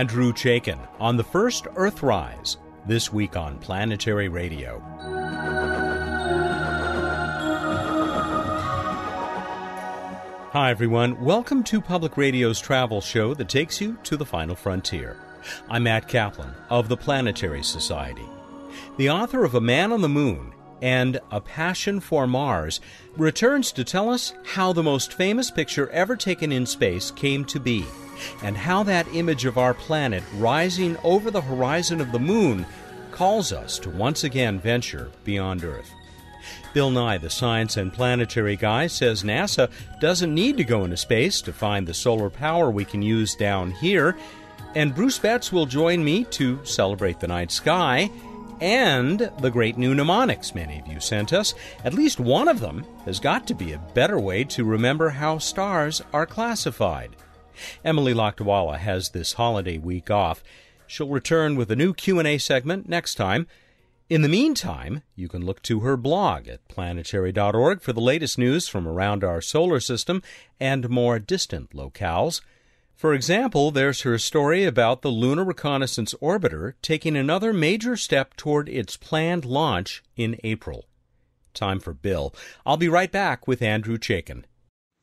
Andrew Chaikin on the first Earthrise, this week on Planetary Radio. Hi, everyone. Welcome to Public Radio's travel show that takes you to the final frontier. I'm Matt Kaplan of the Planetary Society. The author of A Man on the Moon and A Passion for Mars returns to tell us how the most famous picture ever taken in space came to be, and how that image of our planet rising over the horizon of the moon calls us to once again venture beyond Earth. Bill Nye, the science and planetary guy, says NASA doesn't need to go into space to find the solar power we can use down here. And Bruce Betts will join me to celebrate the night sky and the great new mnemonics many of you sent us. At least one of them has got to be a better way to remember how stars are classified. Emily Lakdawalla has this holiday week off. She'll return with a new Q&A segment next time. In the meantime, you can look to her blog at planetary.org for the latest news from around our solar system and more distant locales. For example, there's her story about the Lunar Reconnaissance Orbiter taking another major step toward its planned launch in April. Time for Bill. I'll be right back with Andrew Chaikin.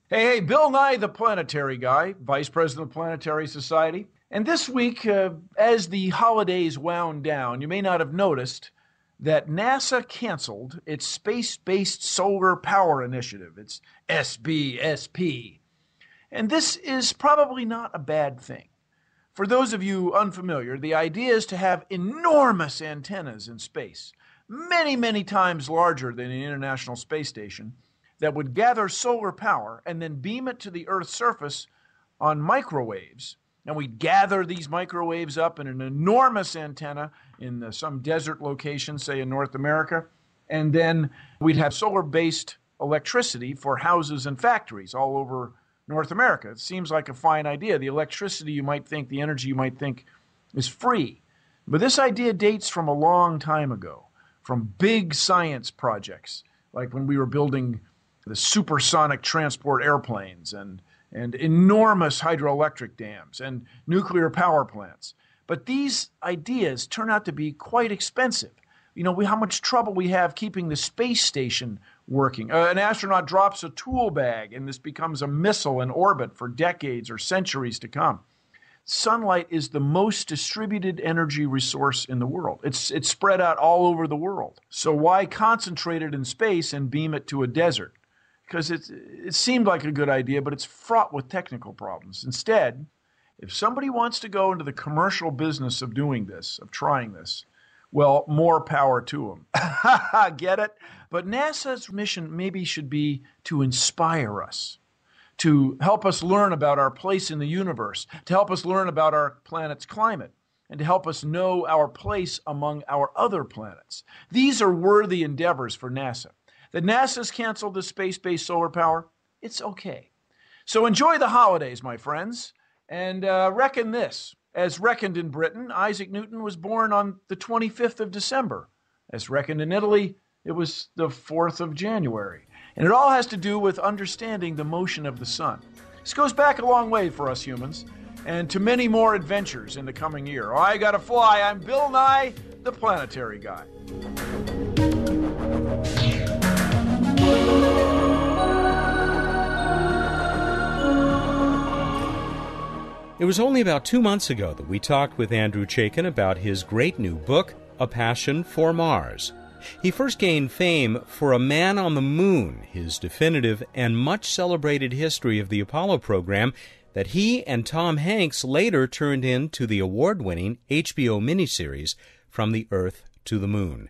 Hey, hey, Bill Nye, the planetary guy, Vice President of the Planetary Society. And this week, uh, as the holidays wound down, you may not have noticed that NASA canceled its space based solar power initiative. It's SBSP. And this is probably not a bad thing. For those of you unfamiliar, the idea is to have enormous antennas in space, many, many times larger than the International Space Station, that would gather solar power and then beam it to the Earth's surface on microwaves and we'd gather these microwaves up in an enormous antenna in the, some desert location, say in North America, and then we'd have solar based electricity for houses and factories all over North America. It seems like a fine idea. The electricity you might think, the energy you might think is free. But this idea dates from a long time ago, from big science projects, like when we were building the supersonic transport airplanes and and enormous hydroelectric dams and nuclear power plants. But these ideas turn out to be quite expensive. You know, we, how much trouble we have keeping the space station working. Uh, an astronaut drops a tool bag and this becomes a missile in orbit for decades or centuries to come. Sunlight is the most distributed energy resource in the world. It's, it's spread out all over the world. So why concentrate it in space and beam it to a desert? Because it, it seemed like a good idea, but it's fraught with technical problems. Instead, if somebody wants to go into the commercial business of doing this, of trying this, well, more power to them. Get it? But NASA's mission maybe should be to inspire us, to help us learn about our place in the universe, to help us learn about our planet's climate, and to help us know our place among our other planets. These are worthy endeavors for NASA. That NASA's canceled the space based solar power, it's okay. So enjoy the holidays, my friends, and uh, reckon this. As reckoned in Britain, Isaac Newton was born on the 25th of December. As reckoned in Italy, it was the 4th of January. And it all has to do with understanding the motion of the sun. This goes back a long way for us humans, and to many more adventures in the coming year. I gotta fly. I'm Bill Nye, the planetary guy. It was only about two months ago that we talked with Andrew Chaikin about his great new book, A Passion for Mars. He first gained fame for A Man on the Moon, his definitive and much celebrated history of the Apollo program that he and Tom Hanks later turned into the award winning HBO miniseries From the Earth to the Moon.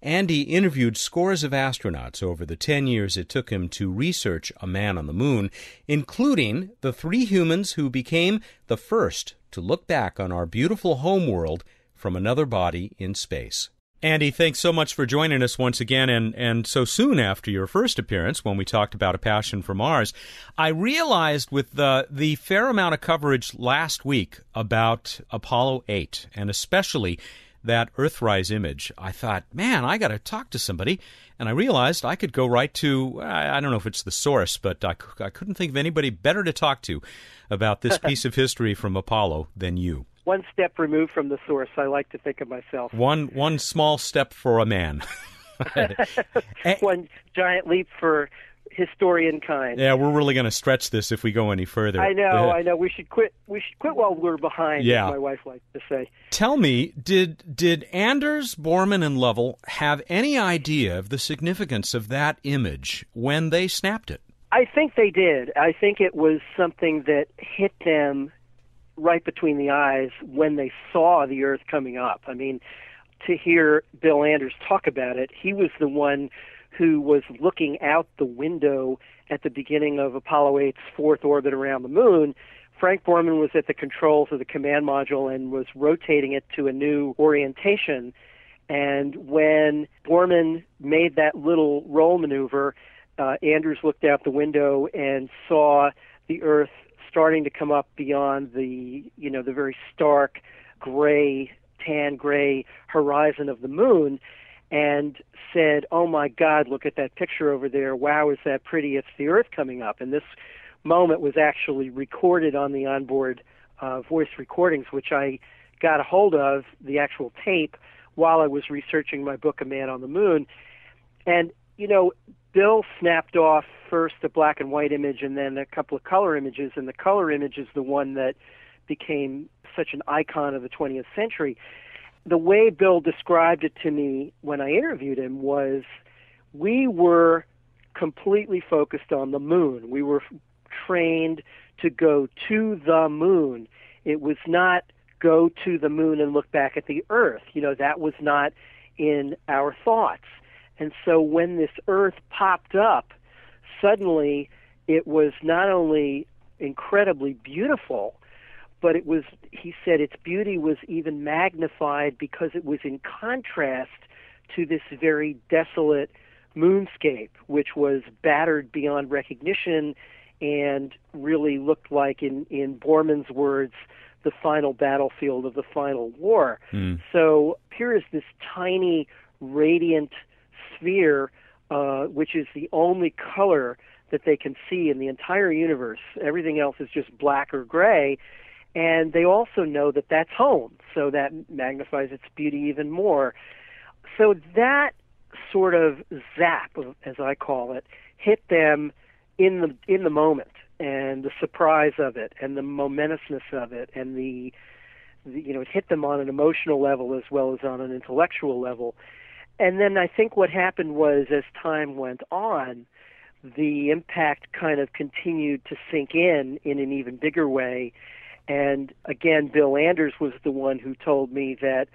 Andy interviewed scores of astronauts over the 10 years it took him to research a man on the moon, including the three humans who became the first to look back on our beautiful home world from another body in space. Andy, thanks so much for joining us once again and, and so soon after your first appearance when we talked about a passion for Mars. I realized with the, the fair amount of coverage last week about Apollo 8 and especially that Earthrise image, I thought, man, I got to talk to somebody. And I realized I could go right to, I don't know if it's the source, but I, I couldn't think of anybody better to talk to about this piece of history from Apollo than you. one step removed from the source. I like to think of myself. One one small step for a man. one giant leap for historian kind. Yeah, we're really going to stretch this if we go any further. I know, I know. We should quit. We should quit while we're behind. Yeah, my wife likes to say. Tell me, did did Anders, Borman, and Lovell have any idea of the significance of that image when they snapped it? I think they did. I think it was something that hit them right between the eyes when they saw the Earth coming up. I mean, to hear Bill Anders talk about it, he was the one who was looking out the window at the beginning of Apollo 8's fourth orbit around the moon. Frank Borman was at the controls of the command module and was rotating it to a new orientation. And when Borman made that little roll maneuver, uh, Anders looked out the window and saw the Earth starting to come up beyond the, you know, the very stark gray, tan gray horizon of the moon and said, "Oh my God, look at that picture over there! Wow, is that pretty? It's the Earth coming up." And this moment was actually recorded on the onboard uh, voice recordings, which I got a hold of the actual tape while I was researching my book, A Man on the Moon. And you know, Bill snapped off first a black and white image and then a couple of color images, and the color image is the one that became such an icon of the 20th century the way Bill described it to me when I interviewed him was we were completely focused on the moon. We were trained to go to the moon. It was not go to the moon and look back at the earth. You know, that was not in our thoughts. And so when this earth popped up, suddenly it was not only incredibly beautiful, but it was he said its beauty was even magnified because it was in contrast to this very desolate moonscape which was battered beyond recognition and really looked like in in Borman's words the final battlefield of the final war mm. so here is this tiny radiant sphere uh, which is the only color that they can see in the entire universe everything else is just black or gray and they also know that that's home, so that magnifies its beauty even more. So that sort of zap, as I call it, hit them in the in the moment, and the surprise of it, and the momentousness of it, and the, the you know it hit them on an emotional level as well as on an intellectual level. And then I think what happened was, as time went on, the impact kind of continued to sink in in an even bigger way and again, Bill Anders was the one who told me that,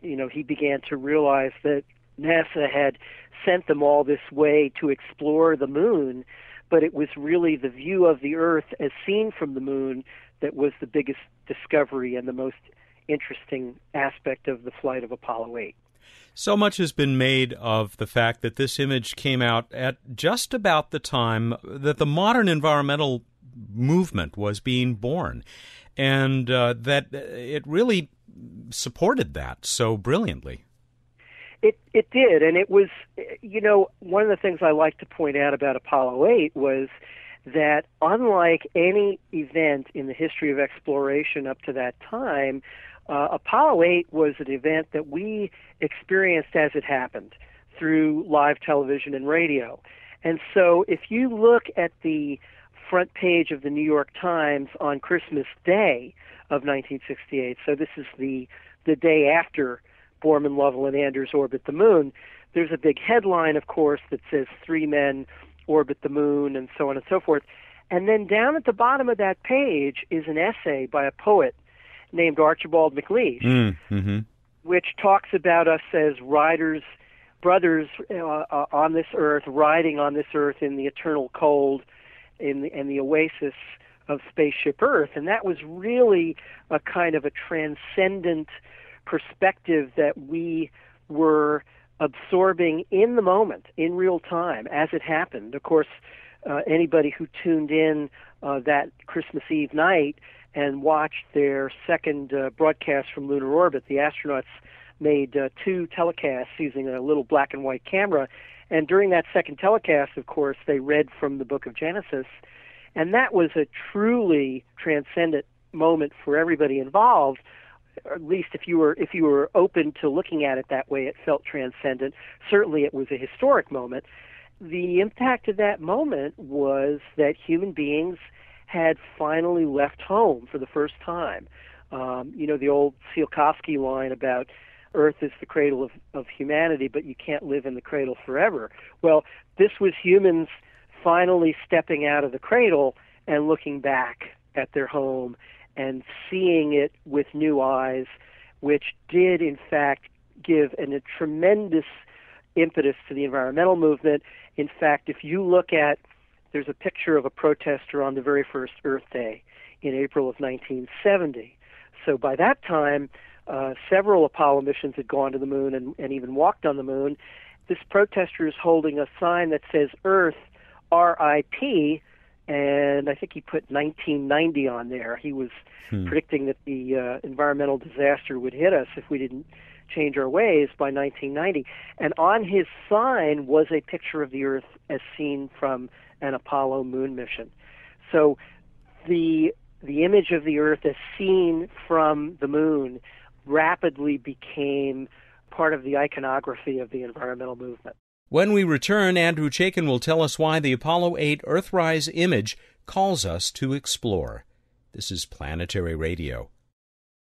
you know, he began to realize that NASA had sent them all this way to explore the moon, but it was really the view of the Earth as seen from the moon that was the biggest discovery and the most interesting aspect of the flight of Apollo 8. So much has been made of the fact that this image came out at just about the time that the modern environmental movement was being born and uh, that it really supported that so brilliantly. It it did, and it was you know one of the things I like to point out about Apollo eight was that unlike any event in the history of exploration up to that time, uh, Apollo 8 was an event that we experienced as it happened through live television and radio. And so if you look at the front page of the New York Times on Christmas Day of 1968. So this is the the day after Borman, Lovell, and Anders orbit the moon. There's a big headline, of course, that says three men orbit the moon, and so on and so forth. And then down at the bottom of that page is an essay by a poet named Archibald MacLeish, mm, mm-hmm. which talks about us as riders, brothers uh, uh, on this earth, riding on this earth in the eternal cold in the, the oasis of Spaceship Earth. And that was really a kind of a transcendent perspective that we were absorbing in the moment, in real time, as it happened. Of course, uh, anybody who tuned in uh, that Christmas Eve night and watched their second uh, broadcast from lunar orbit, the astronauts made uh, two telecasts using a little black and white camera and during that second telecast, of course, they read from the book of Genesis. And that was a truly transcendent moment for everybody involved. at least if you were if you were open to looking at it that way, it felt transcendent. Certainly, it was a historic moment. The impact of that moment was that human beings had finally left home for the first time. Um, you know the old Tsiolkovsky line about Earth is the cradle of, of humanity, but you can't live in the cradle forever. Well, this was humans finally stepping out of the cradle and looking back at their home and seeing it with new eyes, which did in fact give an, a tremendous impetus to the environmental movement. In fact, if you look at there's a picture of a protester on the very first Earth Day in April of 1970. So by that time, uh, several Apollo missions had gone to the moon and, and even walked on the moon. This protester is holding a sign that says Earth, RIP, and I think he put 1990 on there. He was hmm. predicting that the uh, environmental disaster would hit us if we didn't change our ways by 1990. And on his sign was a picture of the Earth as seen from an Apollo moon mission. So the the image of the Earth as seen from the moon rapidly became part of the iconography of the environmental movement. When we return, Andrew Chaikin will tell us why the Apollo 8 Earthrise image calls us to explore. This is Planetary Radio.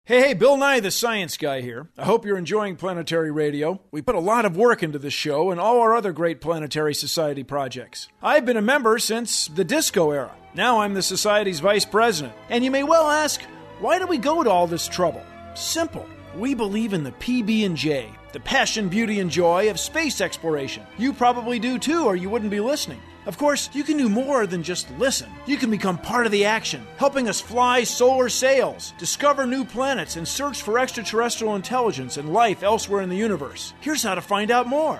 Hey, hey, Bill Nye, the science guy here. I hope you're enjoying Planetary Radio. We put a lot of work into this show and all our other great Planetary Society projects. I've been a member since the disco era. Now I'm the Society's vice president. And you may well ask, why do we go to all this trouble? Simple. We believe in the PB&J, the passion, beauty, and joy of space exploration. You probably do too, or you wouldn't be listening. Of course, you can do more than just listen. You can become part of the action, helping us fly solar sails, discover new planets, and search for extraterrestrial intelligence and life elsewhere in the universe. Here's how to find out more.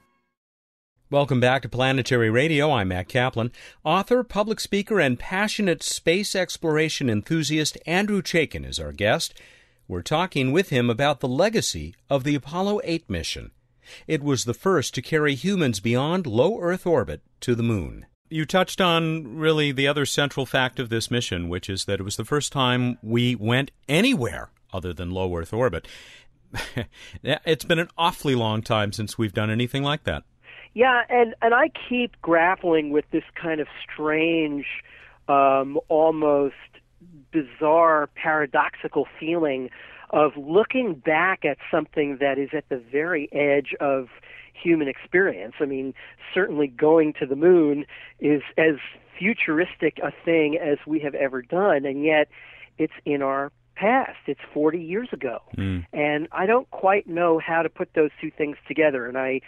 Welcome back to Planetary Radio. I'm Matt Kaplan. Author, public speaker, and passionate space exploration enthusiast Andrew Chaikin is our guest. We're talking with him about the legacy of the Apollo 8 mission. It was the first to carry humans beyond low Earth orbit to the moon. You touched on really the other central fact of this mission, which is that it was the first time we went anywhere other than low Earth orbit. it's been an awfully long time since we've done anything like that. Yeah, and and I keep grappling with this kind of strange, um, almost bizarre, paradoxical feeling of looking back at something that is at the very edge of human experience. I mean, certainly going to the moon is as futuristic a thing as we have ever done, and yet it's in our past. It's 40 years ago. Mm. And I don't quite know how to put those two things together. And I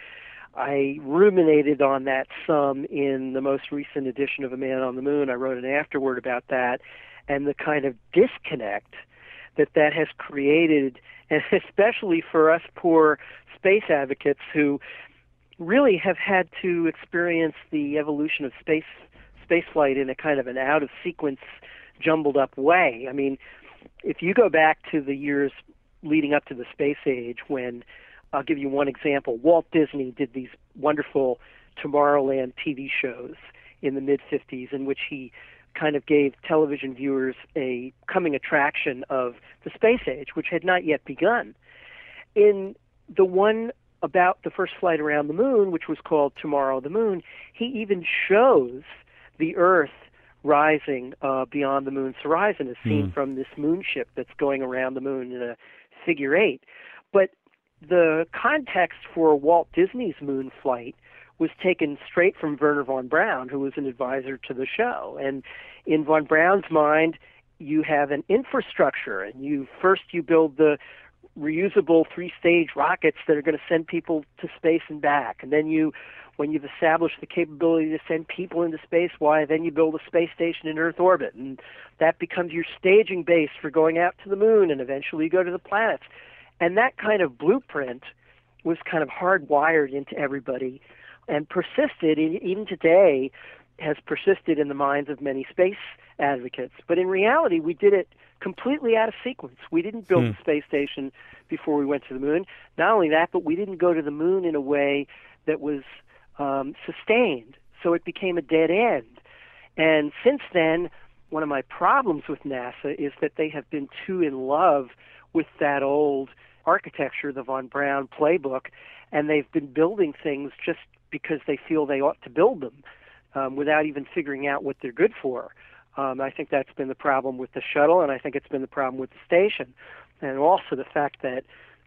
I ruminated on that some in the most recent edition of A Man on the Moon. I wrote an afterword about that and the kind of disconnect that that has created, and especially for us poor space advocates who really have had to experience the evolution of space spaceflight in a kind of an out of sequence, jumbled up way. I mean, if you go back to the years leading up to the space age when I'll give you one example. Walt Disney did these wonderful Tomorrowland TV shows in the mid 50s in which he kind of gave television viewers a coming attraction of the space age, which had not yet begun. In the one about the first flight around the moon, which was called Tomorrow the Moon, he even shows the Earth rising uh, beyond the moon's horizon, as seen mm. from this moonship that's going around the moon in a figure eight. The context for Walt Disney's moon flight was taken straight from Wernher von Braun, who was an advisor to the show. And in von Braun's mind, you have an infrastructure, and you first you build the reusable three-stage rockets that are going to send people to space and back, and then you when you've established the capability to send people into space, why then you build a space station in Earth orbit, and that becomes your staging base for going out to the moon, and eventually you go to the planets. And that kind of blueprint was kind of hardwired into everybody and persisted even today has persisted in the minds of many space advocates. But in reality, we did it completely out of sequence. We didn't build Hmm. the space station before we went to the moon. Not only that, but we didn't go to the moon in a way that was um, sustained. So it became a dead end. And since then, one of my problems with NASA is that they have been too in love with that old architecture, the von Braun playbook, and they've been building things just because they feel they ought to build them um, without even figuring out what they're good for. Um, I think that's been the problem with the shuttle, and I think it's been the problem with the station. And also the fact that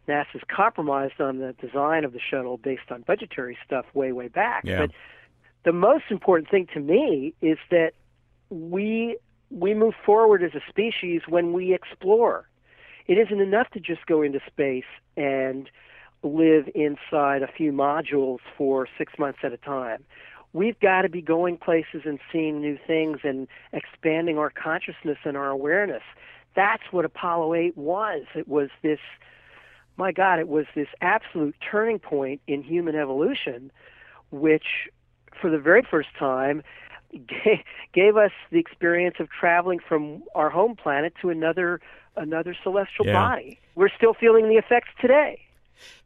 NASA's compromised on the design of the shuttle based on budgetary stuff way, way back. Yeah. But the most important thing to me is that we we move forward as a species when we explore. It isn't enough to just go into space and live inside a few modules for six months at a time. We've got to be going places and seeing new things and expanding our consciousness and our awareness. That's what Apollo 8 was. It was this, my God, it was this absolute turning point in human evolution, which for the very first time gave, gave us the experience of traveling from our home planet to another another celestial Yeah. body. We're still feeling the effects today.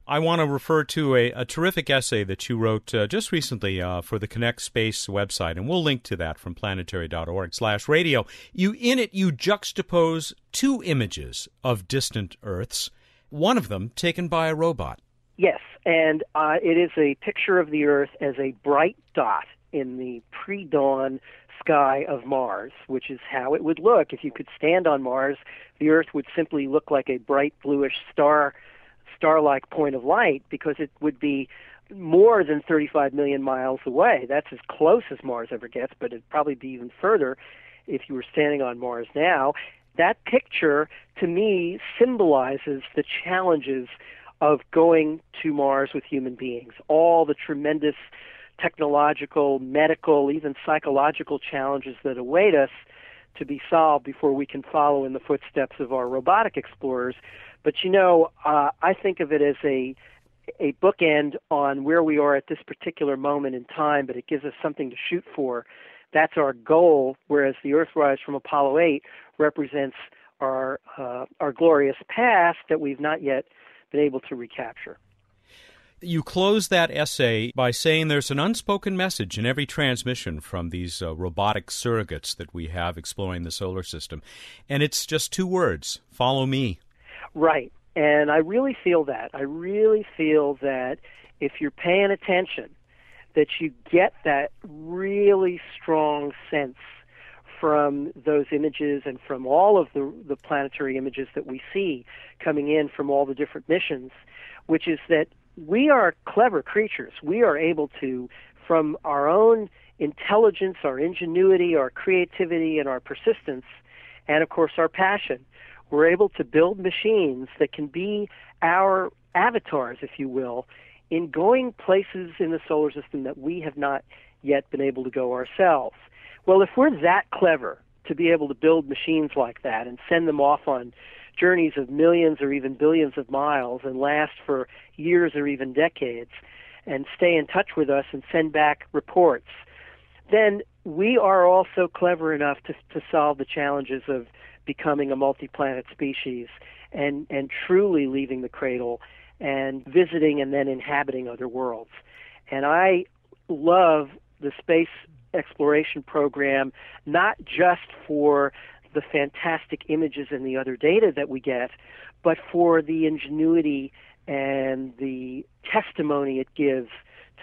I want to refer to a, a terrific essay that you wrote uh, just recently uh, for the Connect Space website, and we'll link to that from planetary.org/radio. You in it you juxtapose two images of distant Earths, one of them taken by a robot. Yes, and uh, it is a picture of the Earth as a bright dot in the pre dawn sky of Mars, which is how it would look if you could stand on Mars. The Earth would simply look like a bright bluish star, star like point of light because it would be more than 35 million miles away. That's as close as Mars ever gets, but it'd probably be even further if you were standing on Mars now. That picture, to me, symbolizes the challenges of going to Mars with human beings, all the tremendous technological, medical, even psychological challenges that await us to be solved before we can follow in the footsteps of our robotic explorers. But you know, uh, I think of it as a a bookend on where we are at this particular moment in time, but it gives us something to shoot for. That's our goal. Whereas the Earthrise from Apollo 8 represents our uh, our glorious past that we've not yet been able to recapture. You close that essay by saying there's an unspoken message in every transmission from these uh, robotic surrogates that we have exploring the solar system, and it's just two words follow me. Right. And I really feel that. I really feel that if you're paying attention, that you get that really strong sense from those images and from all of the, the planetary images that we see coming in from all the different missions, which is that we are clever creatures. We are able to, from our own intelligence, our ingenuity, our creativity, and our persistence, and of course our passion, we're able to build machines that can be our avatars, if you will, in going places in the solar system that we have not yet been able to go ourselves. Well, if we're that clever to be able to build machines like that and send them off on journeys of millions or even billions of miles and last for years or even decades and stay in touch with us and send back reports, then we are also clever enough to, to solve the challenges of becoming a multi-planet species and, and truly leaving the cradle and visiting and then inhabiting other worlds. And I love the space exploration program not just for the fantastic images and the other data that we get, but for the ingenuity and the testimony it gives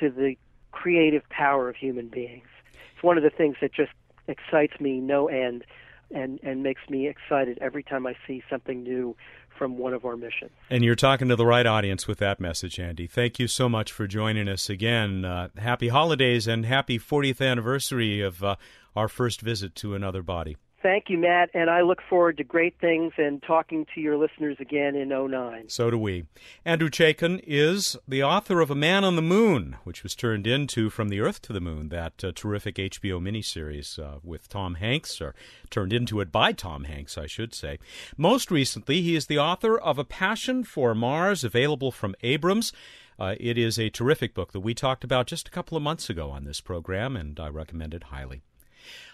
to the creative power of human beings. It's one of the things that just excites me no end and, and makes me excited every time I see something new from one of our missions. And you're talking to the right audience with that message, Andy. Thank you so much for joining us again. Uh, happy holidays and happy 40th anniversary of uh, our first visit to another body. Thank you, Matt, and I look forward to great things and talking to your listeners again in 09. So do we. Andrew Chaikin is the author of A Man on the Moon, which was turned into From the Earth to the Moon, that uh, terrific HBO miniseries uh, with Tom Hanks, or turned into it by Tom Hanks, I should say. Most recently, he is the author of A Passion for Mars, available from Abrams. Uh, it is a terrific book that we talked about just a couple of months ago on this program, and I recommend it highly.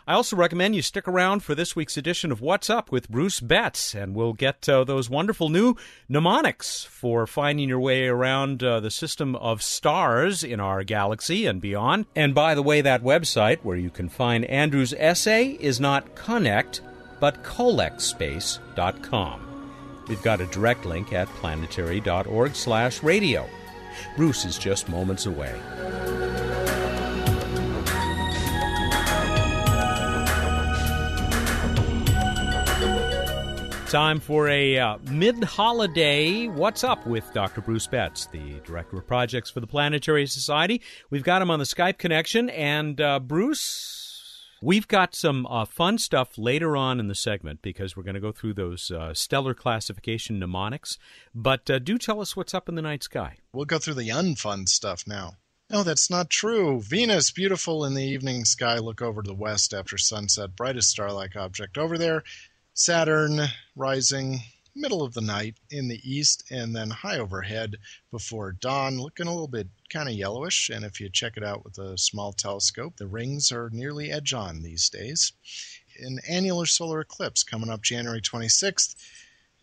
I also recommend you stick around for this week's edition of What's Up with Bruce Betts, and we'll get uh, those wonderful new mnemonics for finding your way around uh, the system of stars in our galaxy and beyond. And by the way, that website where you can find Andrew's essay is not Connect, but collectspace.com. We've got a direct link at planetary.org slash radio. Bruce is just moments away. Time for a uh, mid holiday What's Up with Dr. Bruce Betts, the Director of Projects for the Planetary Society. We've got him on the Skype connection. And uh, Bruce, we've got some uh, fun stuff later on in the segment because we're going to go through those uh, stellar classification mnemonics. But uh, do tell us what's up in the night sky. We'll go through the unfun stuff now. No, that's not true. Venus, beautiful in the evening sky. Look over to the west after sunset. Brightest star like object over there. Saturn rising middle of the night in the east and then high overhead before dawn, looking a little bit kind of yellowish. And if you check it out with a small telescope, the rings are nearly edge on these days. An annular solar eclipse coming up January 26th.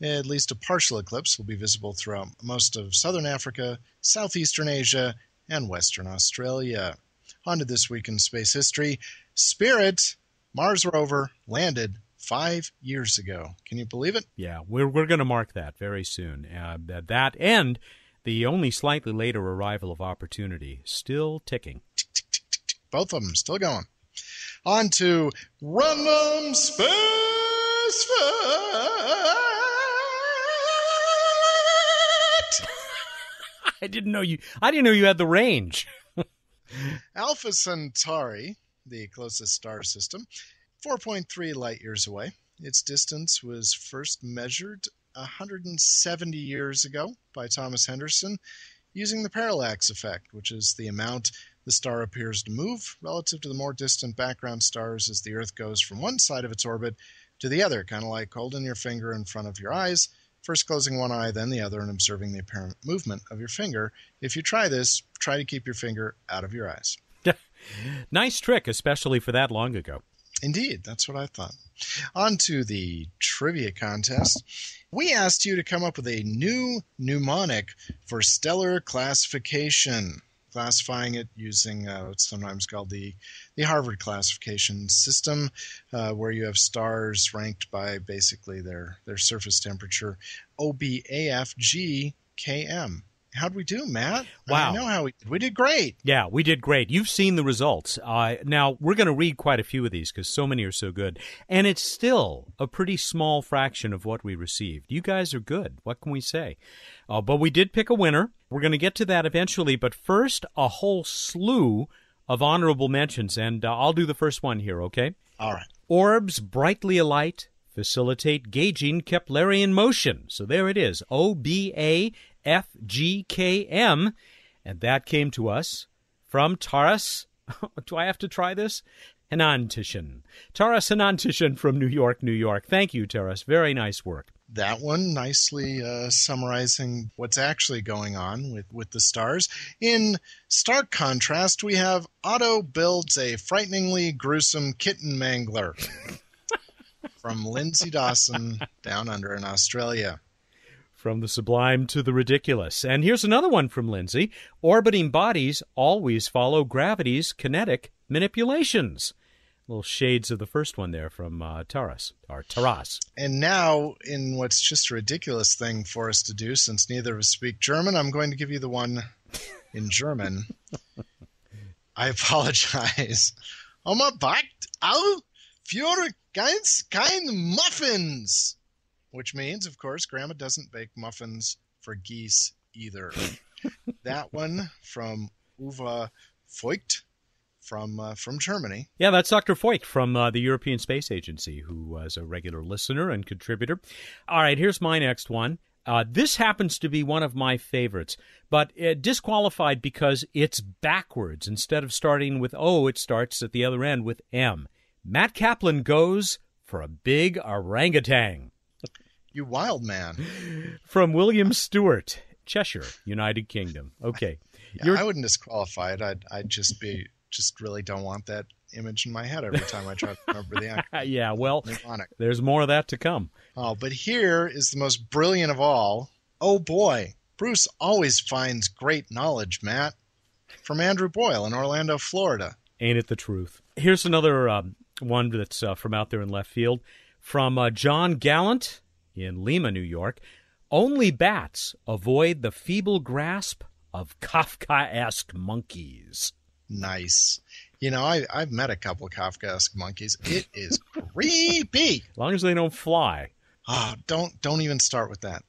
At least a partial eclipse will be visible throughout most of southern Africa, southeastern Asia, and western Australia. On to this week in space history. Spirit, Mars rover, landed five years ago. Can you believe it? Yeah, we're, we're going to mark that very soon. Uh, that, that and the only slightly later arrival of Opportunity still ticking. Tick, tick, tick, tick, tick. Both of them still going. On to Random Space Fact! I didn't know you. I didn't know you had the range. Alpha Centauri, the closest star system, 4.3 light years away. Its distance was first measured 170 years ago by Thomas Henderson using the parallax effect, which is the amount the star appears to move relative to the more distant background stars as the Earth goes from one side of its orbit to the other, kind of like holding your finger in front of your eyes, first closing one eye, then the other, and observing the apparent movement of your finger. If you try this, try to keep your finger out of your eyes. nice trick, especially for that long ago. Indeed, that's what I thought. On to the trivia contest. We asked you to come up with a new mnemonic for stellar classification, classifying it using uh, what's sometimes called the, the Harvard classification system, uh, where you have stars ranked by basically their, their surface temperature, OBAFGKM. How'd we do, Matt? Wow. I know how we did. We did great. Yeah, we did great. You've seen the results. Uh, now, we're going to read quite a few of these because so many are so good. And it's still a pretty small fraction of what we received. You guys are good. What can we say? Uh, but we did pick a winner. We're going to get to that eventually. But first, a whole slew of honorable mentions. And uh, I'll do the first one here, okay? All right. Orbs brightly alight facilitate gauging Keplerian motion. So there it is. O B A FGKM, and that came to us from Taras. Do I have to try this? Hanantishan. Taras Hanantishan from New York, New York. Thank you, Taras. Very nice work. That one nicely uh, summarizing what's actually going on with, with the stars. In stark contrast, we have Otto builds a frighteningly gruesome kitten mangler from Lindsay Dawson down under in Australia. From the sublime to the ridiculous. And here's another one from Lindsay. Orbiting bodies always follow gravity's kinetic manipulations. Little shades of the first one there from uh, Taras, or Taras. And now, in what's just a ridiculous thing for us to do, since neither of us speak German, I'm going to give you the one in German. I apologize. Oma backt all für ganz kein Muffins which means, of course, Grandma doesn't bake muffins for geese either. that one from Uwe Voigt from uh, from Germany. Yeah, that's Dr. Voigt from uh, the European Space Agency, who was a regular listener and contributor. All right, here's my next one. Uh, this happens to be one of my favorites, but disqualified because it's backwards. Instead of starting with O, it starts at the other end with M. Matt Kaplan goes for a big orangutan. You wild man. From William Stewart. Cheshire, United Kingdom. Okay. Yeah, I wouldn't disqualify it. I'd, I'd just be, just really don't want that image in my head every time I try to remember the actor. yeah, well, there's more of that to come. Oh, but here is the most brilliant of all. Oh boy, Bruce always finds great knowledge, Matt. From Andrew Boyle in Orlando, Florida. Ain't it the truth? Here's another um, one that's uh, from out there in left field. From uh, John Gallant in Lima, New York. Only bats avoid the feeble grasp of Kafkaesque monkeys. Nice. You know, I, I've met a couple of Kafkaesque monkeys. It is creepy. As long as they don't fly. Oh, don't don't even start with that.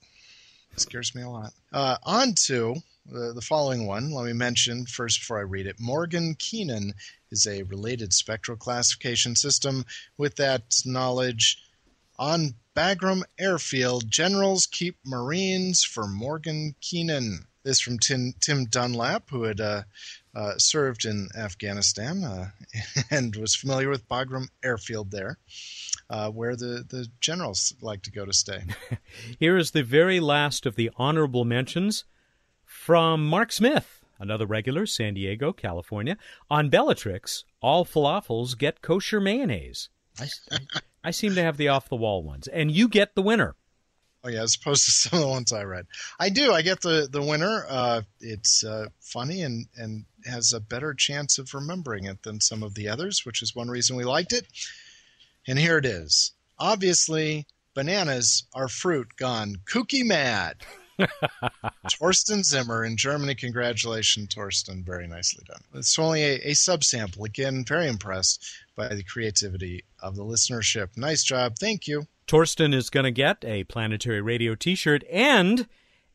It scares me a lot. Uh, on to the, the following one. Let me mention first before I read it. Morgan Keenan is a related spectral classification system. With that knowledge, on Bagram Airfield, generals keep Marines for Morgan Keenan. This from Tim, Tim Dunlap, who had uh, uh, served in Afghanistan uh, and was familiar with Bagram Airfield there, uh, where the, the generals like to go to stay. Here is the very last of the honorable mentions from Mark Smith, another regular, San Diego, California. On Bellatrix, all falafels get kosher mayonnaise. I, I seem to have the off the wall ones, and you get the winner. Oh yeah, as opposed to some of the ones I read. I do. I get the the winner. Uh, it's uh, funny and and has a better chance of remembering it than some of the others, which is one reason we liked it. And here it is. Obviously, bananas are fruit gone kooky mad. Torsten Zimmer in Germany. Congratulations, Torsten. Very nicely done. It's only a, a subsample. Again, very impressed by the creativity of the listenership. Nice job. Thank you. Torsten is going to get a Planetary Radio t shirt and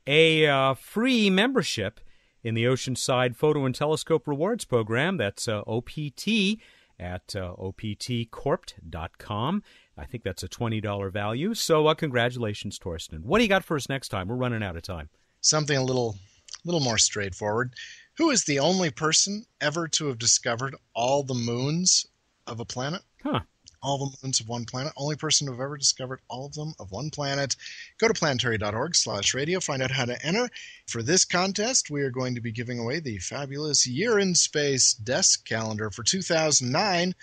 a uh, free membership in the Oceanside Photo and Telescope Rewards Program. That's uh, OPT at uh, optcorp.com. I think that's a $20 value. So, uh, congratulations, Torsten. What do you got for us next time? We're running out of time. Something a little, little more straightforward. Who is the only person ever to have discovered all the moons of a planet? Huh all the moons of one planet. Only person to have ever discovered all of them of one planet. Go to planetary.org slash radio. Find out how to enter. For this contest, we are going to be giving away the fabulous Year in Space desk calendar for 2009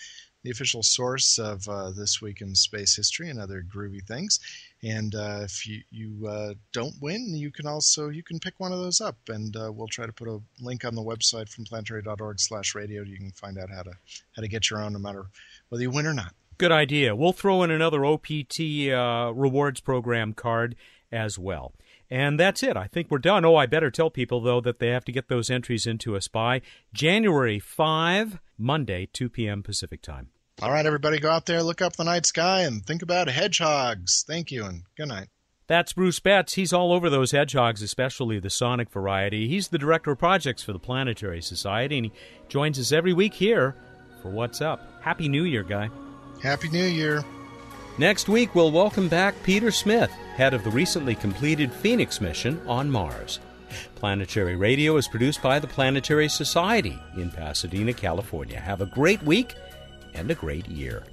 the official source of uh, this week in space history and other groovy things. And uh, if you, you uh, don't win, you can also you can pick one of those up, and uh, we'll try to put a link on the website from planetary.org/radio. You can find out how to how to get your own, no matter whether you win or not. Good idea. We'll throw in another OPT uh, rewards program card as well. And that's it. I think we're done. Oh, I better tell people, though, that they have to get those entries into us by January 5, Monday, 2 p.m. Pacific time. All right, everybody, go out there, look up the night sky, and think about hedgehogs. Thank you, and good night. That's Bruce Betts. He's all over those hedgehogs, especially the sonic variety. He's the director of projects for the Planetary Society, and he joins us every week here for What's Up. Happy New Year, guy. Happy New Year. Next week, we'll welcome back Peter Smith, head of the recently completed Phoenix mission on Mars. Planetary Radio is produced by the Planetary Society in Pasadena, California. Have a great week and a great year.